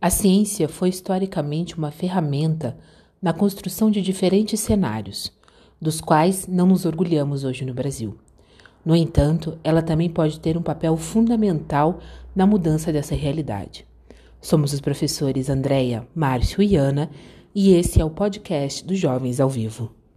A ciência foi historicamente uma ferramenta na construção de diferentes cenários, dos quais não nos orgulhamos hoje no Brasil. No entanto, ela também pode ter um papel fundamental na mudança dessa realidade. Somos os professores Andréia, Márcio e Ana, e esse é o podcast dos Jovens ao Vivo.